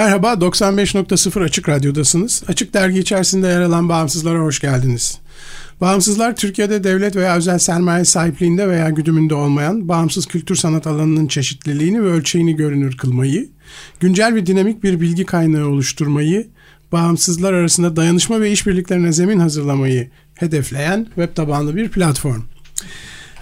Merhaba, 95.0 Açık Radyo'dasınız. Açık Dergi içerisinde yer alan Bağımsızlara hoş geldiniz. Bağımsızlar, Türkiye'de devlet veya özel sermaye sahipliğinde veya güdümünde olmayan bağımsız kültür sanat alanının çeşitliliğini ve ölçeğini görünür kılmayı, güncel ve dinamik bir bilgi kaynağı oluşturmayı, bağımsızlar arasında dayanışma ve işbirliklerine zemin hazırlamayı hedefleyen web tabanlı bir platform.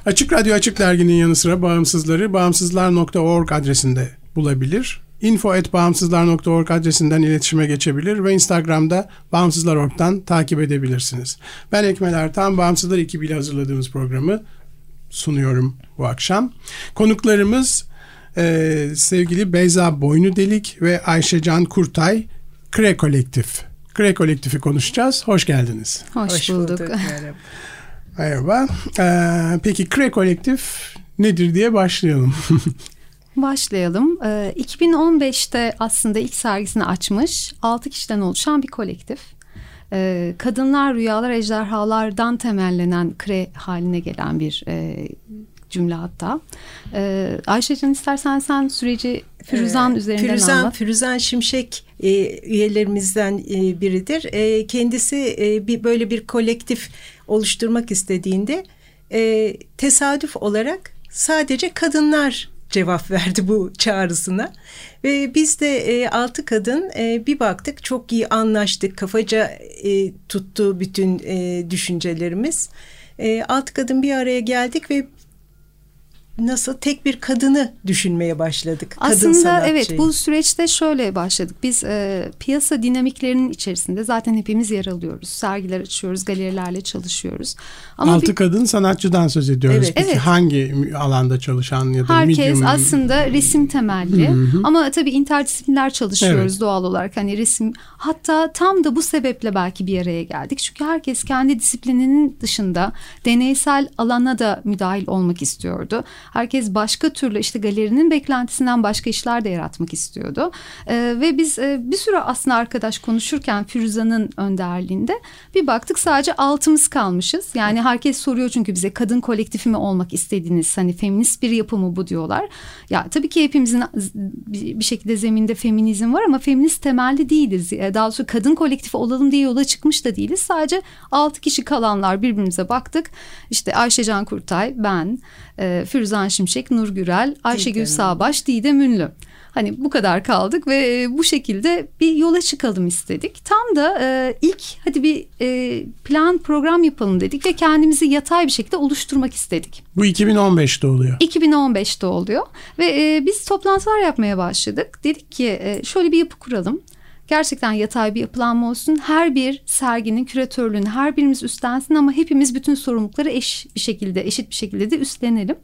Açık Radyo Açık Dergi'nin yanı sıra bağımsızları bağımsızlar.org adresinde bulabilir info.bağımsızlar.org adresinden iletişime geçebilir ve Instagram'da bağımsızlar.org'dan takip edebilirsiniz. Ben Ekmel Ertan, Bağımsızlar ekibiyle hazırladığımız programı sunuyorum bu akşam. Konuklarımız e, sevgili Beyza Boynu Delik ve Ayşe Can Kurtay, Kre Kolektif. Kre Kolektif'i konuşacağız. Hoş geldiniz. Hoş, Hoş bulduk. bulduk. Merhaba. Ee, peki Kre Kolektif nedir diye başlayalım. Başlayalım. 2015'te aslında ilk sergisini açmış 6 kişiden oluşan bir kolektif. Kadınlar, Rüyalar, Ejderhalardan temellenen kre haline gelen bir cümle hatta. Ee, Ayşecan istersen sen süreci Firuzan ee, üzerinden Firuzan, anlat. Firuzan Şimşek e, üyelerimizden e, biridir. E, kendisi e, bir böyle bir kolektif oluşturmak istediğinde e, tesadüf olarak sadece kadınlar cevap verdi bu çağrısına. Ve biz de e, altı kadın e, bir baktık çok iyi anlaştık. Kafaca e, tuttu bütün e, düşüncelerimiz. E, altı kadın bir araya geldik ve nasıl tek bir kadını düşünmeye başladık. Aslında Kadın evet bu süreçte şöyle başladık. Biz e, piyasa dinamiklerinin içerisinde zaten hepimiz yer alıyoruz. Sergiler açıyoruz, galerilerle çalışıyoruz. Ama Altı bir, kadın sanatçıdan söz ediyoruz. Evet. Peki evet. hangi alanda çalışan ya da Herkes medium... aslında resim temelli. Hı hı. Ama tabii interdisipliner çalışıyoruz evet. doğal olarak. Hani resim hatta tam da bu sebeple belki bir araya geldik. Çünkü herkes kendi disiplininin dışında deneysel alana da müdahil olmak istiyordu. Herkes başka türlü işte galerinin beklentisinden başka işler de yaratmak istiyordu. E, ve biz e, bir sürü aslında arkadaş konuşurken Firuza'nın önderliğinde bir baktık sadece altımız kalmışız. Yani herkes soruyor çünkü bize kadın kolektifi mi olmak istediğiniz hani feminist bir yapı mı bu diyorlar. Ya tabii ki hepimizin bir şekilde zeminde feminizm var ama feminist temelli değiliz. Daha doğrusu kadın kolektifi olalım diye yola çıkmış da değiliz. Sadece altı kişi kalanlar birbirimize baktık. İşte Ayşe Can Kurtay, ben, e, Firuzan Şimşek, Nur Gürel, Ayşegül Sağbaş, Didem Ünlü. Hani bu kadar kaldık ve e, bu şekilde bir yola çıkalım istedik. Tam da e, ilk hadi bir e, plan program yapalım dedik ve kendimizi yatay bir şekilde oluşturmak istedik. Bu 2015'te oluyor. 2015'te oluyor ve e, biz toplantılar yapmaya başladık. Dedik ki e, şöyle bir yapı kuralım gerçekten yatay bir yapılanma olsun. Her bir serginin küratörlüğünü her birimiz üstlensin ama hepimiz bütün sorumlulukları eş bir şekilde, eşit bir şekilde de üstlenelim.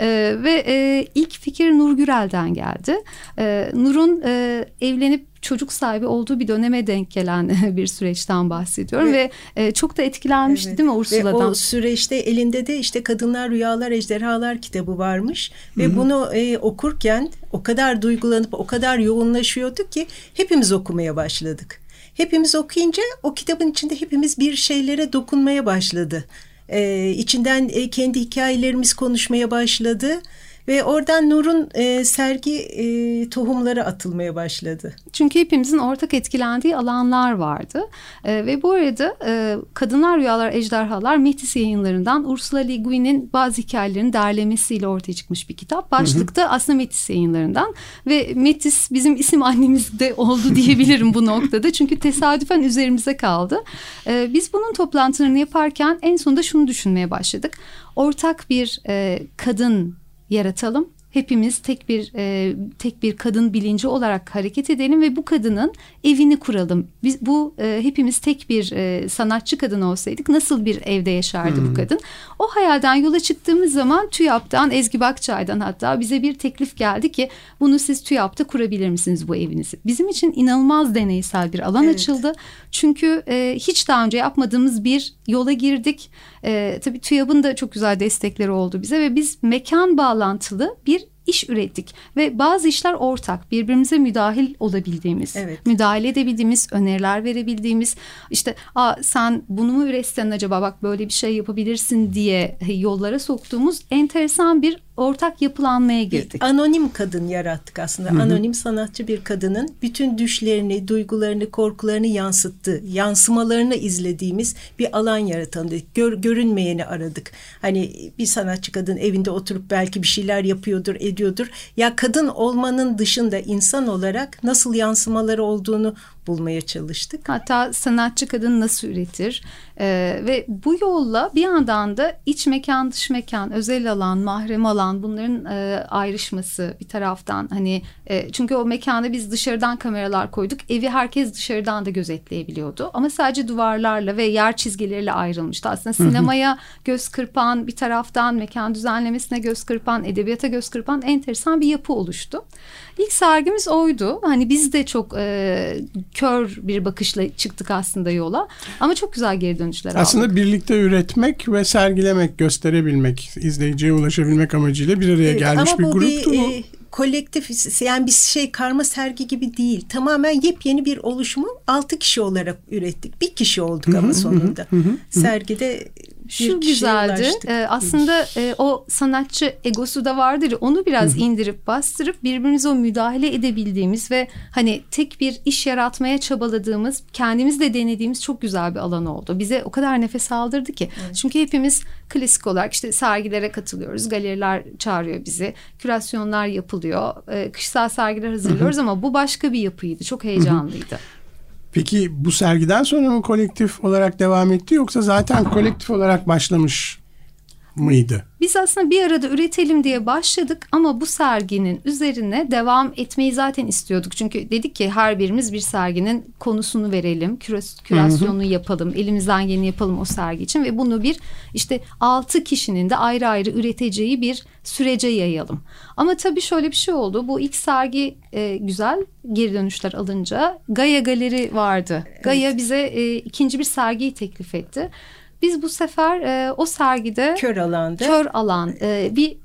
Ee, ve e, ilk fikir Nur Gürel'den geldi. Ee, Nur'un e, evlenip çocuk sahibi olduğu bir döneme denk gelen bir süreçten bahsediyorum ve, ve e, çok da etkilenmişti evet. değil mi Ursula'dan? Ve o süreçte elinde de işte Kadınlar Rüyalar Ejderhalar kitabı varmış ve bunu e, okurken o kadar duygulanıp o kadar yoğunlaşıyordu ki hepimiz okumaya başladık. Hepimiz okuyunca o kitabın içinde hepimiz bir şeylere dokunmaya başladı. Ee, içinden e, kendi hikayelerimiz konuşmaya başladı ve oradan Nur'un e, sergi e, tohumları atılmaya başladı. Çünkü hepimizin ortak etkilendiği alanlar vardı. E, ve bu arada e, Kadınlar Rüyalar Ejderhalar Metis yayınlarından Ursula Le Guin'in bazı hikayelerini derlemesiyle ortaya çıkmış bir kitap. Başlıkta hı hı. aslında Metis yayınlarından ve Metis bizim isim annemizde oldu diyebilirim bu noktada. Çünkü tesadüfen üzerimize kaldı. E, biz bunun toplantılarını yaparken en sonunda şunu düşünmeye başladık. Ortak bir e, kadın yaratalım hepimiz tek bir e, tek bir kadın bilinci olarak hareket edelim ve bu kadının evini kuralım. Biz bu e, hepimiz tek bir e, sanatçı kadın olsaydık nasıl bir evde yaşardı bu kadın? O hayalden yola çıktığımız zaman TÜYAP'tan Ezgi Bakçay'dan hatta bize bir teklif geldi ki bunu siz TÜYAP'ta kurabilir misiniz bu evinizi? Bizim için inanılmaz deneysel bir alan Evet. açıldı. Çünkü e, hiç daha önce yapmadığımız bir yola girdik. E, tabii TÜYAP'ın da çok güzel destekleri oldu bize ve biz mekan bağlantılı bir iş ürettik ve bazı işler ortak birbirimize müdahil olabildiğimiz Evet. müdahale edebildiğimiz öneriler verebildiğimiz işte Aa, sen bunu mu üretsen acaba bak böyle bir şey yapabilirsin diye yollara soktuğumuz enteresan bir ortak yapılanmaya girdik. Anonim kadın yarattık aslında. Anonim sanatçı bir kadının bütün düşlerini, duygularını, korkularını yansıttığı, yansımalarını izlediğimiz bir alan yaratandı. Gör, görünmeyeni aradık. Hani bir sanatçı kadın evinde oturup belki bir şeyler yapıyordur, ediyordur. Ya kadın olmanın dışında insan olarak nasıl yansımaları olduğunu bulmaya çalıştık. Hatta sanatçı kadın nasıl üretir Ee, ve bu yolla bir yandan da iç mekan dış mekan özel alan mahrem alan bunların e, ayrışması bir taraftan hani e, çünkü o mekanda biz dışarıdan kameralar koyduk evi herkes dışarıdan da gözetleyebiliyordu ama sadece duvarlarla ve yer çizgileriyle ayrılmıştı aslında sinemaya göz kırpan bir taraftan mekan düzenlemesine göz kırpan edebiyata göz kırpan enteresan bir yapı oluştu. İlk sergimiz oydu. Hani biz de çok e, kör bir bakışla çıktık aslında yola. Ama çok güzel geri dönüşler aldık. Aslında birlikte üretmek ve sergilemek, gösterebilmek, izleyiciye ulaşabilmek amacıyla bir araya Evet, gelmiş ama bir gruptu bir bu. e, kolektif yani bir şey karma sergi gibi değil. Tamamen yepyeni bir oluşumu altı kişi olarak ürettik. Bir kişi olduk ama sonunda. Sergide Şu güzeldi. e, aslında e, o sanatçı egosu da vardır onu biraz indirip bastırıp birbirimize o müdahale edebildiğimiz ve hani tek bir iş yaratmaya çabaladığımız, kendimiz de denediğimiz çok güzel bir alan oldu. Bize o kadar nefes aldırdı ki. Çünkü hepimiz klasik olarak işte sergilere katılıyoruz. Galeriler çağırıyor bizi. Kürasyonlar yapılıyor. E, kışsal sergiler hazırlıyoruz ama bu başka bir yapıydı. Çok heyecanlıydı. Peki bu sergiden sonra mı kolektif olarak devam etti yoksa zaten kolektif olarak başlamış mıydı? Biz aslında bir arada üretelim diye başladık ama bu serginin üzerine devam etmeyi zaten istiyorduk. Çünkü dedik ki her birimiz bir serginin konusunu verelim, küras- kürasyonunu yapalım, elimizden geleni yapalım o sergi için ve bunu bir işte altı kişinin de ayrı ayrı üreteceği bir sürece yayalım. Ama tabii şöyle bir şey oldu. Bu ilk sergi e, güzel geri dönüşler alınca Gaia Galeri vardı. Gaia bize e, ikinci bir sergiyi teklif etti. Biz bu sefer e, o sergide Kör alanda. kör alan e, bir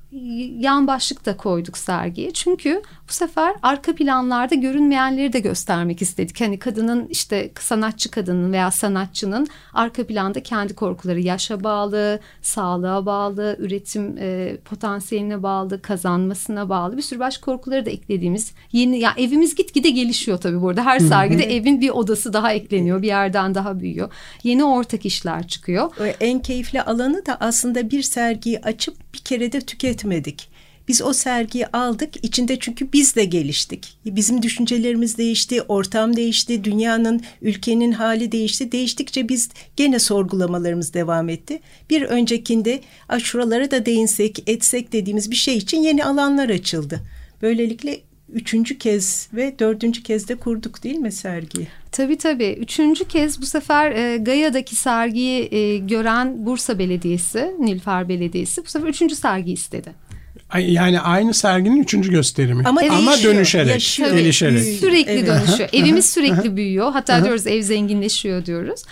yan başlık da koyduk sergiye. Çünkü bu sefer arka planlarda görünmeyenleri de göstermek istedik. Hani kadının işte sanatçı kadının veya sanatçının arka planda kendi korkuları yaşa bağlı, sağlığa bağlı, üretim e, potansiyeline bağlı, kazanmasına bağlı bir sürü başka korkuları da eklediğimiz yeni ya evimiz gitgide gelişiyor tabii burada. Her sergide evin bir odası daha ekleniyor, bir yerden daha büyüyor. Yeni ortak işler çıkıyor. En keyifli alanı da aslında bir sergiyi açıp bir kere de tüketmedik. Biz o sergiyi aldık. içinde çünkü biz de geliştik. Bizim düşüncelerimiz değişti, ortam değişti, dünyanın, ülkenin hali değişti. Değiştikçe biz gene sorgulamalarımız devam etti. Bir öncekinde "Aa, şuralara da değinsek, etsek dediğimiz bir şey için yeni alanlar açıldı. Böylelikle üçüncü kez ve dördüncü kez de kurduk değil mi sergiyi? Tabii tabii. Üçüncü kez bu sefer e, Gaya'daki sergiyi e, gören Bursa Belediyesi, Nilüfer Belediyesi bu sefer üçüncü sergi istedi. Yani aynı serginin üçüncü gösterimi. Ama değişiyor, dönüşerek, yaşıyor. Gelişerek. Sürekli Evet. dönüşüyor. Evimiz sürekli büyüyor. Hatta diyoruz ev zenginleşiyor diyoruz.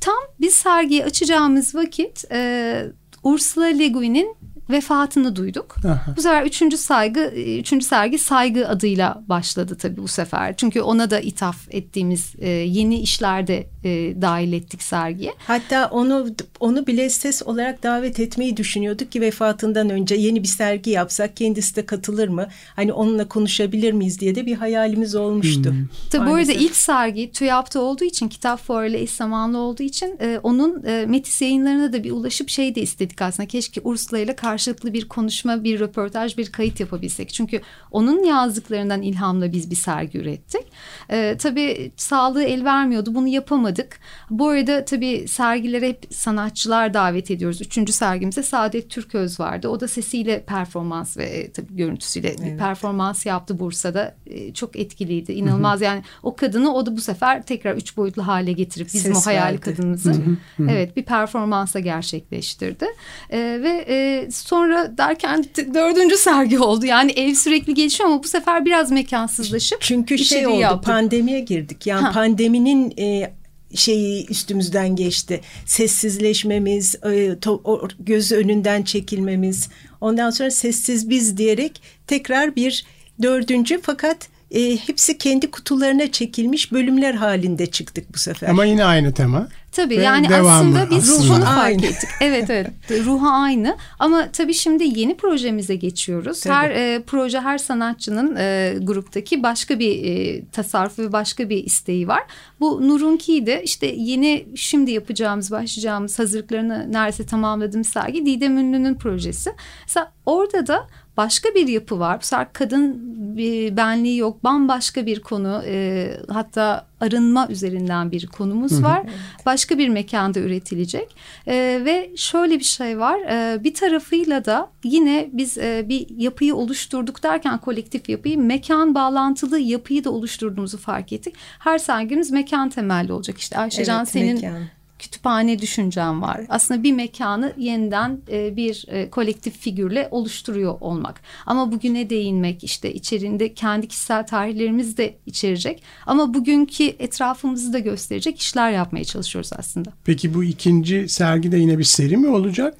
Tam biz sergiyi açacağımız vakit e, Ursula Le Guin'in vefatını duyduk. Aha. Bu sefer üçüncü saygı, e, üçüncü sergi saygı adıyla başladı tabii bu sefer. Çünkü ona da ithaf ettiğimiz e, yeni işlerde e, dahil ettik sergiye. Hatta onu onu bile ses olarak davet etmeyi düşünüyorduk ki vefatından önce yeni bir sergi yapsak kendisi de katılır mı? Hani onunla konuşabilir miyiz diye de bir hayalimiz olmuştu. Tabii bu arada ilk sergi TÜYAP'ta olduğu için kitap fuarıyla eş zamanlı olduğu için e, onun e, Metis yayınlarına da bir ulaşıp şey de istedik aslında. Keşke Ursula ile karşılıklı bir konuşma, bir röportaj, bir kayıt yapabilsek. Çünkü onun yazdıklarından ilhamla biz bir sergi ürettik. E, tabii sağlığı el vermiyordu. Bunu yapamadık. Bu arada tabii sergilere hep sanatçılar davet ediyoruz. Üçüncü sergimizde Saadet Türköz vardı. O da sesiyle performans ve e, tabii görüntüsüyle evet. bir performans yaptı Bursa'da. E, çok etkiliydi. İnanılmaz yani o kadını o da bu sefer tekrar üç boyutlu hale getirip bizim Ses o hayali kadınımızı Hı-hı. evet bir performansla gerçekleştirdi. E, ve e, sonra derken dördüncü sergi oldu. Yani ev sürekli gelişiyor ama bu sefer biraz mekansızlaşıp Çünkü şey oldu yaptık. pandemiye girdik. Yani ha. pandeminin e, şeyi üstümüzden geçti. Sessizleşmemiz, e, to, göz önünden çekilmemiz. Ondan sonra sessiz biz diyerek tekrar bir dördüncü fakat e, hepsi kendi kutularına çekilmiş bölümler halinde çıktık bu sefer. Ama yine aynı tema. Tabii Ve yani devamlı, aslında biz aslında. ruhunu fark ettik. Evet evet ruhu aynı ama tabii şimdi yeni projemize geçiyoruz. Tabii. Her e, proje her sanatçının e, gruptaki başka bir e, tasarrufu ve başka bir isteği var. Bu Nur'unki de işte yeni şimdi yapacağımız başlayacağımız hazırlıklarını neredeyse tamamladığımız sergi Didem Ünlü'nün projesi. Mesela orada da başka bir yapı var. Bu sefer kadın bir benliği yok. Bambaşka bir konu. E, hatta arınma üzerinden bir konumuz var. Başka bir mekanda üretilecek. E, ve şöyle bir şey var. E, bir tarafıyla da yine biz e, bir yapıyı oluşturduk derken kolektif yapıyı mekan bağlantılı yapıyı da oluşturduğumuzu fark ettik. Her sergimiz mekan temelli olacak. İşte Ayşecan evet, senin mekan kütüphane düşüncem var. Aslında bir mekanı yeniden e, bir e, kolektif figürle oluşturuyor olmak. Ama bugüne değinmek işte içerinde kendi kişisel tarihlerimizi de içerecek. Ama bugünkü etrafımızı da gösterecek işler yapmaya çalışıyoruz aslında. Peki bu ikinci sergide yine bir seri mi olacak?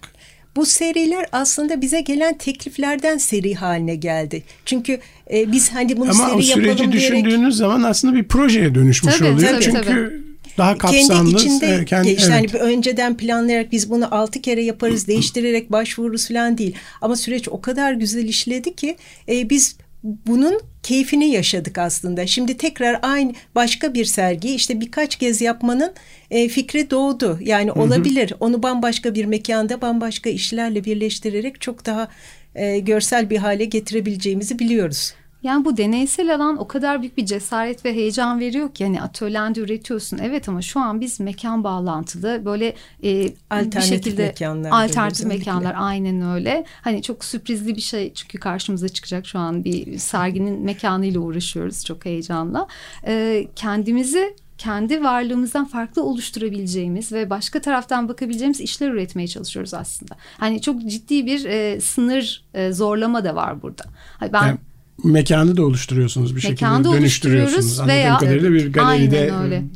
Bu seriler aslında bize gelen tekliflerden seri haline geldi. Çünkü e, biz hani bunu Ama seri yapalım diyerek... Ama o süreci düşündüğünüz zaman aslında bir projeye dönüşmüş tabii, oluyor. Tabii, Çünkü tabii daha kapsamlı. Kendi içinde kendi, geçti. Evet. Yani önceden planlayarak biz bunu altı kere yaparız değiştirerek başvururuz falan değil. Ama süreç o kadar güzel işledi ki e, biz bunun keyfini yaşadık aslında. Şimdi tekrar aynı başka bir sergi işte birkaç kez yapmanın e, fikri doğdu. Yani olabilir. Hı hı. Onu bambaşka bir mekanda bambaşka işlerle birleştirerek çok daha e, görsel bir hale getirebileceğimizi biliyoruz. Yani bu deneysel alan o kadar büyük bir cesaret ve heyecan veriyor ki hani atölyende üretiyorsun evet ama şu an biz mekan bağlantılı böyle e, alternatif bir şekilde mekanlar alternatif mekanlar aynen öyle. Hani çok sürprizli bir şey çünkü karşımıza çıkacak şu an bir serginin mekanıyla uğraşıyoruz çok heyecanla. E, kendimizi kendi varlığımızdan farklı oluşturabileceğimiz ve başka taraftan bakabileceğimiz işler üretmeye çalışıyoruz aslında. Hani çok ciddi bir e, sınır e, zorlama da var burada. Hani ben yani mekanı da oluşturuyorsunuz bir mekanı şekilde dönüştürüyorsunuz. Anladığım veya, kadarıyla bir galeride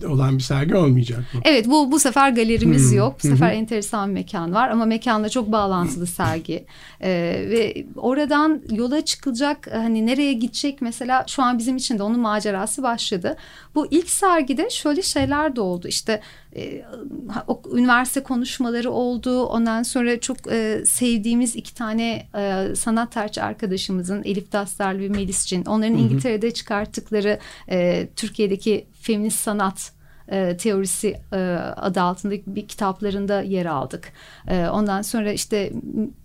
olan bir sergi olmayacak bu. Evet bu bu sefer galerimiz hmm. yok. Bu sefer hmm. enteresan bir mekan var ama mekanla çok bağlantılı sergi. Ee, ve oradan yola çıkılacak hani nereye gidecek mesela şu an bizim için de onun macerası başladı. Bu ilk sergide şöyle şeyler de oldu. İşte e, o, üniversite konuşmaları oldu. Ondan sonra çok e, sevdiğimiz iki tane e, sanat tercih arkadaşımızın Elif Dastar ve Melis Cin. Onların hı hı. İngiltere'de çıkarttıkları e, Türkiye'deki feminist sanat e, teorisi e, adı altındaki bir kitaplarında yer aldık. E, ondan sonra işte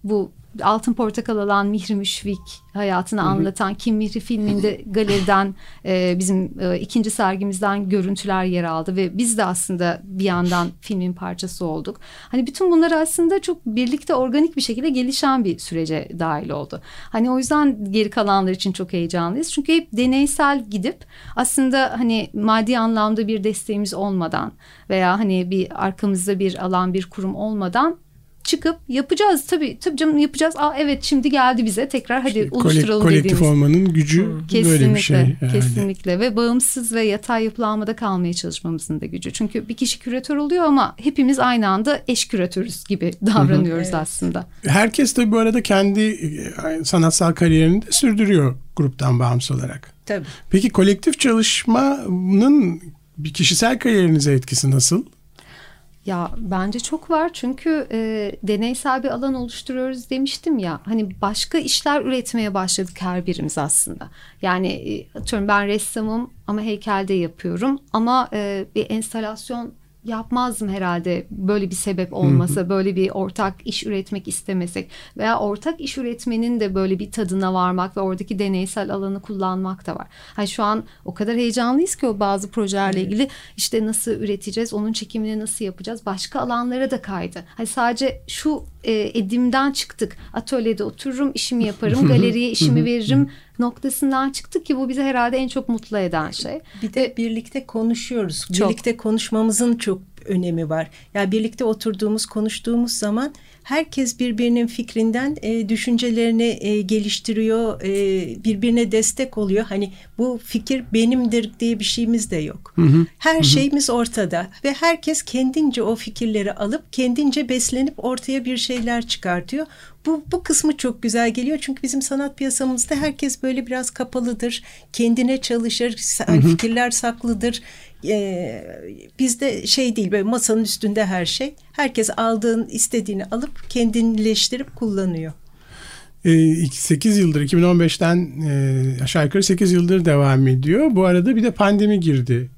bu Altın Portakal alan Mihri Müşfik hayatını Hı-hı. anlatan Kim Mihri filminde galeriden e, bizim e, ikinci sergimizden görüntüler yer aldı ve biz de aslında bir yandan filmin parçası olduk. Hani bütün bunlar aslında çok birlikte organik bir şekilde gelişen bir sürece dahil oldu. Hani o yüzden geri kalanlar için çok heyecanlıyız. Çünkü hep deneysel gidip aslında hani maddi anlamda bir desteğimiz olmadan veya hani bir arkamızda bir alan bir kurum olmadan çıkıp yapacağız tabii tabii canım yapacağız. Aa evet şimdi geldi bize tekrar hadi işte, oluşturalım kolektif dediğimiz. olmanın gücü kesinlikle, böyle bir şey. Herhalde. Kesinlikle ve bağımsız ve yatay yapılanmada kalmaya çalışmamızın da gücü. Çünkü bir kişi küratör oluyor ama hepimiz aynı anda eş küratörüz gibi davranıyoruz evet. aslında. Herkes tabii bu arada kendi e, sanatsal kariyerini de sürdürüyor gruptan bağımsız olarak. Tabii. Peki kolektif çalışmanın bir kişisel kariyerinize etkisi nasıl? Ya bence çok var çünkü e, deneysel bir alan oluşturuyoruz demiştim ya. Hani başka işler üretmeye başladık her birimiz aslında. Yani e, atıyorum ben ressamım ama heykelde yapıyorum ama e, bir enstalasyon yapmazdım herhalde böyle bir sebep olmasa, böyle bir ortak iş üretmek istemesek veya ortak iş üretmenin de böyle bir tadına varmak ve oradaki deneysel alanı kullanmak da var. Hani şu an o kadar heyecanlıyız ki o bazı projelerle ilgili işte nasıl üreteceğiz, onun çekimini nasıl yapacağız, başka alanlara da kaydı. Hani sadece şu e, edimden çıktık. Atölyede otururum, işimi yaparım, galeriye işimi veririm noktasından çıktık ki bu bize herhalde en çok mutlu eden şey. Bir de birlikte konuşuyoruz. Çok. Birlikte konuşmamızın çok önemi var. Ya yani birlikte oturduğumuz, konuştuğumuz zaman herkes birbirinin fikrinden e, düşüncelerini e, geliştiriyor, e, birbirine destek oluyor. Hani bu fikir benimdir diye bir şeyimiz de yok. Hı hı. Her hı hı. şeyimiz ortada ve herkes kendince o fikirleri alıp kendince beslenip ortaya bir şeyler çıkartıyor. Bu, bu kısmı çok güzel geliyor çünkü bizim sanat piyasamızda herkes böyle biraz kapalıdır, kendine çalışır, hı hı. fikirler saklıdır. Ee, bizde şey değil böyle masanın üstünde her şey. Herkes aldığın istediğini alıp kendinleştirip kullanıyor. 8 yıldır 2015'ten aşağı yukarı 8 yıldır devam ediyor. Bu arada bir de pandemi girdi.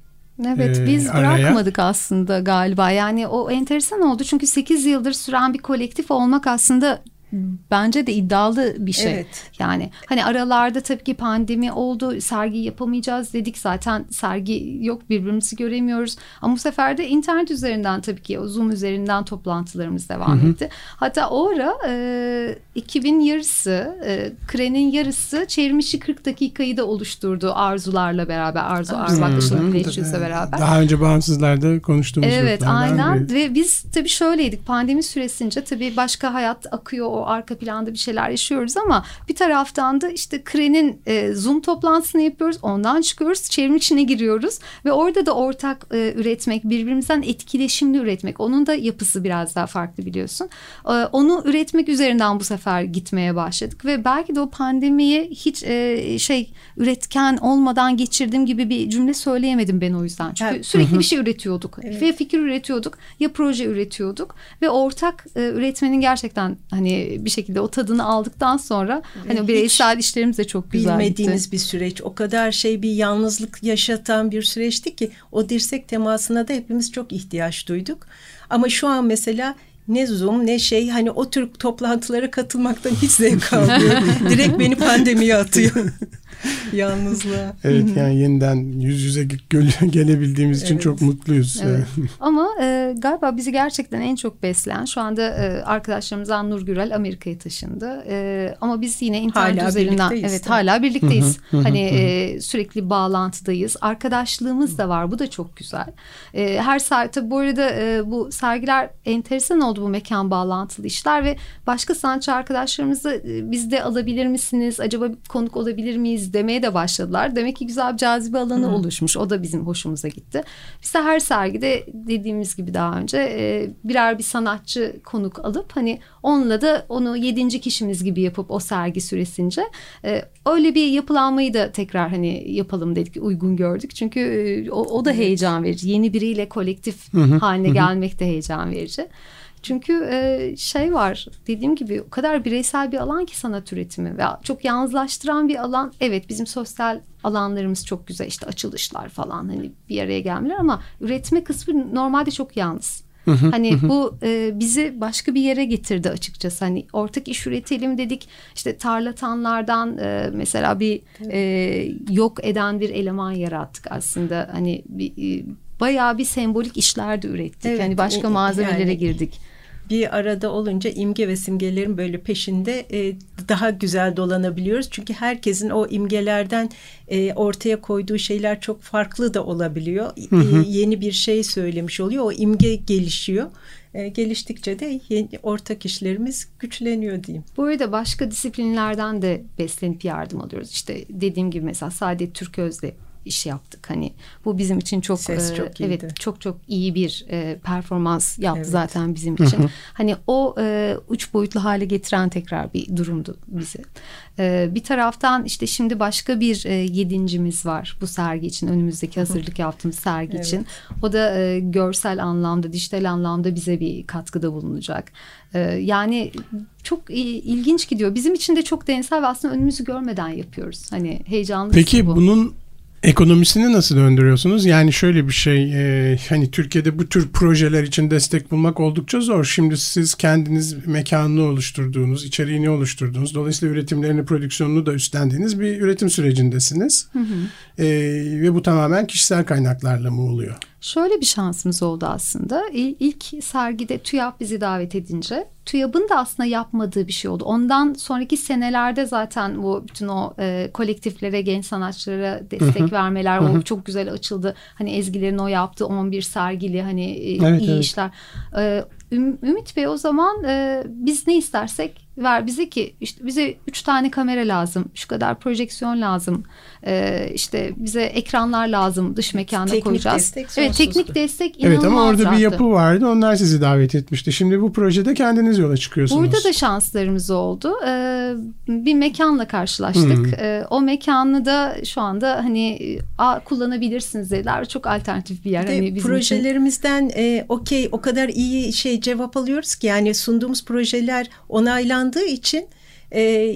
Evet biz araya. bırakmadık aslında galiba. Yani o enteresan oldu çünkü 8 yıldır süren bir kolektif olmak aslında bence de iddialı bir şey. Evet. Yani hani aralarda tabii ki pandemi oldu, sergi yapamayacağız dedik. Zaten sergi yok, birbirimizi göremiyoruz. Ama bu sefer de internet üzerinden tabii ki Zoom üzerinden toplantılarımız devam Hı-hı. etti. Hatta o ara e, 2000 yarısı, e, Kren'in yarısı çevrimiçi 40 dakikayı da oluşturdu arzularla beraber. Arzu Arzbaklaşı'nın beraber. Daha önce bağımsızlarda konuştuğumuz Evet aynen biri. ve biz tabii şöyleydik pandemi süresince tabii başka hayat akıyor o arka planda bir şeyler yaşıyoruz ama bir taraftan da işte Kren'in e, Zoom toplantısını yapıyoruz. Ondan çıkıyoruz. Çevrim içine giriyoruz ve orada da ortak e, üretmek, birbirimizden etkileşimli üretmek. Onun da yapısı biraz daha farklı biliyorsun. E, onu üretmek üzerinden bu sefer gitmeye başladık ve belki de o pandemiyi hiç e, şey üretken olmadan geçirdiğim gibi bir cümle söyleyemedim ben o yüzden. Çünkü evet. sürekli bir şey üretiyorduk. Evet. Ve fikir üretiyorduk. Ya proje üretiyorduk ve ortak e, üretmenin gerçekten hani bir şekilde o tadını aldıktan sonra hani o bireysel işlerimiz de çok güzel Bilmediğimiz gitti. bir süreç. O kadar şey bir yalnızlık yaşatan bir süreçti ki o dirsek temasına da hepimiz çok ihtiyaç duyduk. Ama şu an mesela ne Zoom ne şey hani o tür toplantılara katılmaktan hiç zevk almıyorum. Direkt beni pandemiye atıyor. Yalnızlığa. Evet yani yeniden yüz yüze gelebildiğimiz için evet. çok mutluyuz. Evet. Ama e, galiba bizi gerçekten en çok besleyen şu anda e, arkadaşlarımızdan Nur Gürel Amerika'ya taşındı. E, ama biz yine internet hala üzerinden evet hala birlikteyiz. hani e, sürekli bağlantıdayız. Arkadaşlığımız da var. Bu da çok güzel. E, her saat bu arada e, bu sergiler enteresan oldu bu mekan bağlantılı işler ve başka sanatçı arkadaşlarımızı e, biz de alabilir misiniz? Acaba konuk olabilir miyiz demeye de başladılar. Demek ki güzel bir cazibe alanı Hı. oluşmuş. O da bizim hoşumuza gitti. Biz de her sergide dediğimiz gibi daha önce e, birer bir sanatçı konuk alıp hani onunla da onu yedinci kişimiz gibi yapıp o sergi süresince e, öyle bir yapılanmayı da tekrar hani yapalım dedik uygun gördük. Çünkü e, o, o da heyecan verici. Yeni biriyle kolektif hı, haline hı. gelmek de heyecan verici. Çünkü e, şey var dediğim gibi o kadar bireysel bir alan ki sanat üretimi ve çok yalnızlaştıran bir alan. Evet bizim sosyal alanlarımız çok güzel işte açılışlar falan hani bir araya gelmeler ama üretme kısmı normalde çok yalnız. hani bu e, bizi başka bir yere getirdi açıkçası. Hani ortak iş üretelim dedik. İşte tarlatanlardan e, mesela bir e, yok eden bir eleman yarattık aslında. Hani bir, e, bayağı bir sembolik işler de ürettik. Evet, hani başka malzemelere yani, girdik bir arada olunca imge ve simgelerin böyle peşinde e, daha güzel dolanabiliyoruz. Çünkü herkesin o imgelerden e, ortaya koyduğu şeyler çok farklı da olabiliyor. Hı hı. E, yeni bir şey söylemiş oluyor. O imge gelişiyor. E, geliştikçe de yeni, ortak işlerimiz güçleniyor diyeyim. Bu arada başka disiplinlerden de beslenip yardım alıyoruz. İşte dediğim gibi mesela Saadet Türköz'de iş yaptık. Hani bu bizim için çok, Ses çok e, evet çok çok iyi bir e, performans yaptı evet. zaten bizim için. hani o e, uç boyutlu hale getiren tekrar bir durumdu bizi. E, bir taraftan işte şimdi başka bir e, yedincimiz var bu sergi için önümüzdeki hazırlık yaptığımız sergi evet. için. O da e, görsel anlamda, dijital anlamda bize bir katkıda bulunacak. E, yani çok ilginç gidiyor. Bizim için de çok deneysel ve aslında önümüzü görmeden yapıyoruz. Hani heyecanlı. Peki bu. bunun Ekonomisini nasıl döndürüyorsunuz? Yani şöyle bir şey e, hani Türkiye'de bu tür projeler için destek bulmak oldukça zor. Şimdi siz kendiniz mekanını oluşturduğunuz, içeriğini oluşturduğunuz, dolayısıyla üretimlerini, prodüksiyonunu da üstlendiğiniz bir üretim sürecindesinz. Hı hı. E, ve bu tamamen kişisel kaynaklarla mı oluyor? Şöyle bir şansımız oldu aslında. İlk sergide TÜYAP bizi davet edince TÜYAP'ın da aslında yapmadığı bir şey oldu. Ondan sonraki senelerde zaten bu bütün o e, kolektiflere, genç sanatçılara destek Hı-hı. vermeler Hı-hı. o çok güzel açıldı. Hani Ezgilerin o yaptığı 11 sergili hani e, evet, iyi evet. işler. E, Ümit Bey o zaman e, biz ne istersek ver bize ki işte bize üç tane kamera lazım, şu kadar projeksiyon lazım, e, işte bize ekranlar lazım dış mekanda teknik koyacağız. Destek evet teknik destek inanılmaz Evet ama orada bir yapı vardı onlar sizi davet etmişti. Şimdi bu projede kendiniz yola çıkıyorsunuz. Burada da şanslarımız oldu. Ee, bir mekanla karşılaştık. Hmm. Ee, o mekanı da şu anda hani a, kullanabilirsiniz dediler. Çok alternatif bir yer. hani bizim projelerimizden e, okey o kadar iyi şey cevap alıyoruz ki yani sunduğumuz projeler onaylandığı için e,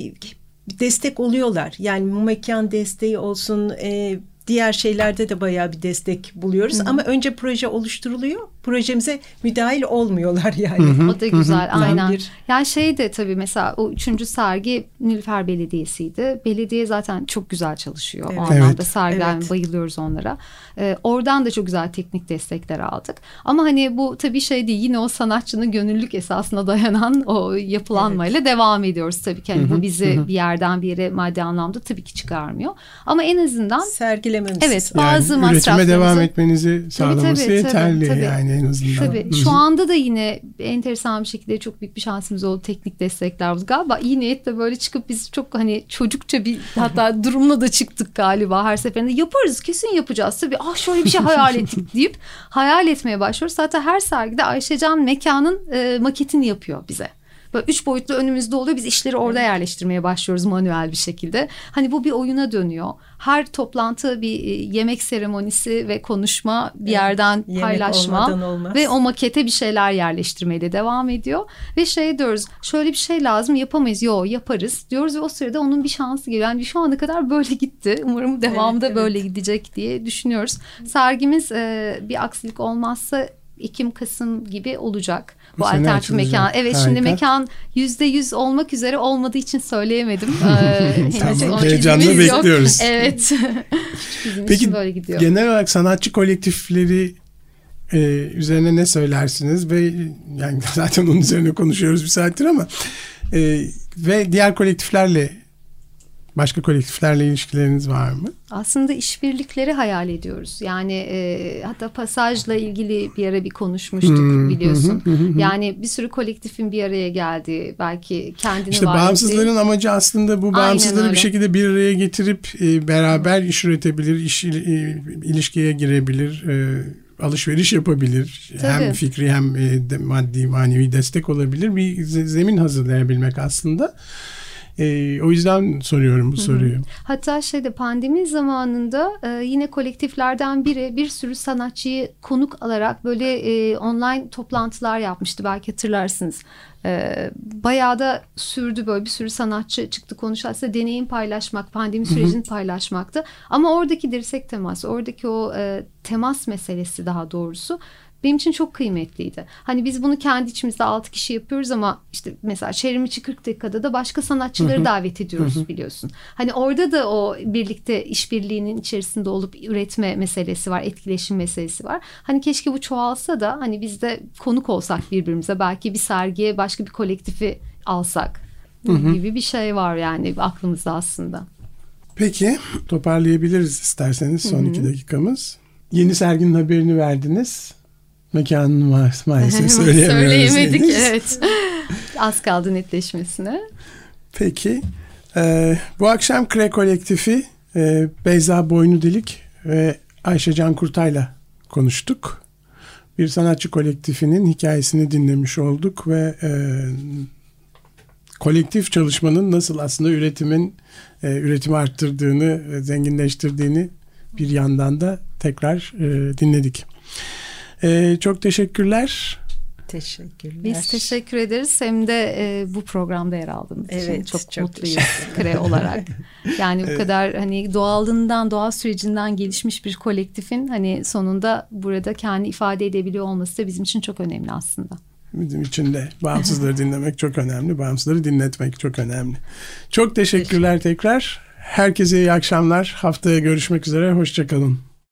destek oluyorlar. Yani bu mekan desteği olsun, e, diğer şeylerde de bayağı bir destek buluyoruz. Hı. Ama önce proje oluşturuluyor. Projemize müdahil olmuyorlar yani. Hı hı. O da güzel hı hı. aynen. Bir... Yani şey de tabii mesela o üçüncü sergi Nilüfer Belediyesi'ydi. Belediye zaten çok güzel çalışıyor. Evet. O anlamda evet. sergiler evet. bayılıyoruz onlara. Ee, oradan da çok güzel teknik destekler aldık. Ama hani bu tabii şey değil yine o sanatçının gönüllülük esasına dayanan o yapılanmayla evet. devam ediyoruz tabii ki. Yani bu bizi bir yerden bir yere maddi anlamda tabii ki çıkarmıyor. Ama en azından sergilememiz. Evet bazı yani üretime devam etmenizi sağlaması tabii, tabii, yeterli tabii, yani en azından. Tabii. Şu anda da yine enteresan bir şekilde çok büyük bir şansımız oldu teknik destekler. Galiba iyi niyetle böyle çıkıp biz çok hani çocukça bir hatta durumla da çıktık galiba her seferinde. Yaparız kesin yapacağız tabii. Ah şöyle bir şey hayal ettik deyip hayal etmeye başlıyoruz. Zaten her sergide Ayşecan mekanın e, maketini yapıyor bize. Böyle üç boyutlu önümüzde oluyor. Biz işleri orada yerleştirmeye başlıyoruz manuel bir şekilde. Hani bu bir oyuna dönüyor. Her toplantı bir e, yemek seremonisi ve konuşma bir yerden evet, paylaşma ve o makete bir şeyler yerleştirmeyle devam ediyor. Ve şey diyoruz şöyle bir şey lazım yapamayız. Yo yaparız diyoruz ve o sırada onun bir şansı geliyor. Yani şu ana kadar böyle gitti. Umarım devamında evet, evet. böyle gidecek diye düşünüyoruz. Sergimiz e, bir aksilik olmazsa Ekim Kasım gibi olacak. Bu, bu alternatif mekan. Evet Harika. şimdi mekan yüzde yüz olmak üzere olmadığı için söyleyemedim. Ee, tamam heyecanla bekliyoruz. Evet. Peki böyle gidiyor. genel olarak sanatçı kolektifleri e, üzerine ne söylersiniz ve yani zaten onun üzerine konuşuyoruz bir saattir ama e, ve diğer kolektiflerle Başka kolektiflerle ilişkileriniz var mı? Aslında işbirlikleri hayal ediyoruz. Yani e, hatta pasajla ilgili bir ara bir konuşmuştuk hmm, biliyorsun. Hmm, hmm, yani bir sürü kolektifin bir araya geldiği belki kendini İşte bağımsızların ettiği. amacı aslında bu bağımsızları bir şekilde bir araya getirip e, beraber iş üretebilir, iş e, ilişkiye girebilir. E, alışveriş yapabilir. Tabii. Hem fikri hem e, maddi manevi destek olabilir. Bir zemin hazırlayabilmek aslında. E, o yüzden soruyorum bu soruyu. Hatta şeyde pandemi zamanında e, yine kolektiflerden biri bir sürü sanatçıyı konuk alarak böyle e, online toplantılar yapmıştı belki hatırlarsınız. E, bayağı da sürdü böyle bir sürü sanatçı çıktı konuştu. Aslında deneyim paylaşmak, pandemi sürecini paylaşmaktı. Ama oradaki dirsek teması, oradaki o e, temas meselesi daha doğrusu benim için çok kıymetliydi. Hani biz bunu kendi içimizde altı kişi yapıyoruz ama işte mesela çevrimiçi 40 dakikada da başka sanatçıları davet ediyoruz biliyorsun. Hani orada da o birlikte işbirliğinin içerisinde olup üretme meselesi var, etkileşim meselesi var. Hani keşke bu çoğalsa da hani biz de konuk olsak birbirimize belki bir sergiye başka bir kolektifi alsak gibi bir şey var yani aklımızda aslında. Peki toparlayabiliriz isterseniz son iki dakikamız. Yeni serginin haberini verdiniz mekanını ma maalesef söyleyemedik. evet. Az kaldı netleşmesine. Peki. Ee, bu akşam Kre Kolektifi e, Beyza Boynu Delik ve Ayşe Can Kurtay'la konuştuk. Bir sanatçı kolektifinin hikayesini dinlemiş olduk ve e, kolektif çalışmanın nasıl aslında üretimin e, üretimi arttırdığını, e, zenginleştirdiğini bir yandan da tekrar e, dinledik. Ee, çok teşekkürler. Teşekkürler. Biz teşekkür ederiz. Hem de e, bu programda yer aldığınız için Evet, çok, çok mutluyuz kre olarak. Yani bu kadar hani doğallığından, doğal sürecinden gelişmiş bir kolektifin hani sonunda burada kendi ifade edebiliyor olması da bizim için çok önemli aslında. Bizim için de bağımsızları dinlemek çok önemli. Bağımsızları dinletmek çok önemli. Çok teşekkürler tekrar. Herkese iyi akşamlar. Haftaya görüşmek üzere. Hoşçakalın.